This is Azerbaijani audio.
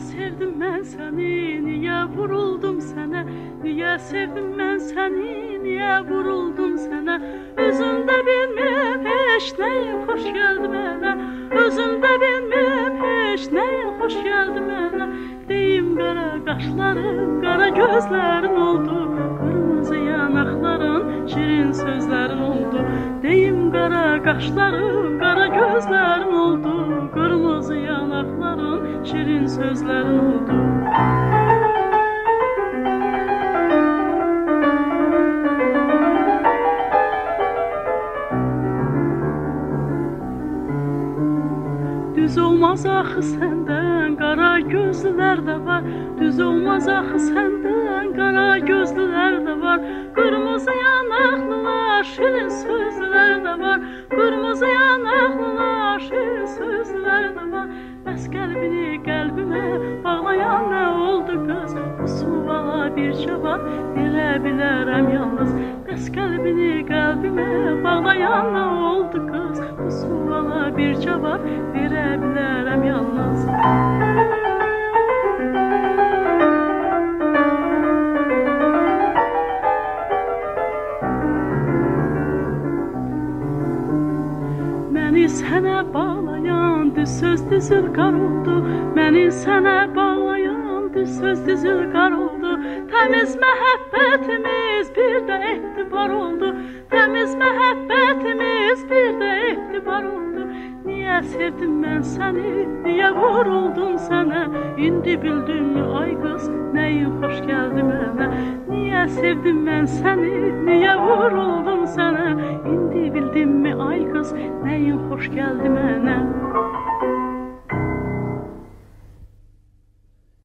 səni, niyə vuruldum sənə? Niyə sevdim mən səni, niyə vuruldum sənə? Özümdə bilmirəm heç nəyin xoş gəldi mənə. Özümdə bilmirəm heç nəyin xoş gəldi mənə. Deyim qara qaşların, qara gözlərin oldu, şirin sözlərin oldu. Deyim qara qaşların, qara gözlərin oldu, qırmızı yanaqların, şirin sözlərin oldu. Düz olmaz axı səndən qara gözlülər də var. Düz olmaz axı səndən qara gözlülər də var. Qırmızı yanaqlılar, şirin sözlər də var. Qırmızı yanaqlılar, şirin sözlər də var. Bəs qəlbini qəlbimə bağlayan nə oldu qız? Bu suala bir cavab verə bilərəm yalnız. Bəs qəlbini qəlbimə bağlayan nə oldu qız? Bu suala bir cavab verə bilərəm yalnız. Məni sənə bağlayan düz söz düzül qar oldu. Məni sənə bağlayan düz söz düzül qar oldu. Təmiz məhəbbətimiz bir də etibar oldu. Təmiz məhəbbətimiz bir də etibar oldu. Niyə sevdim mən səni? Niyə vuruldum sənə? İndi bildimmi ay qız, nəyin xoş gəldi mənə? Niyə sevdim mən səni? Niyə vuruldum sənə? İndi bildimmi ay qız, nəyin xoş gəldi mənə?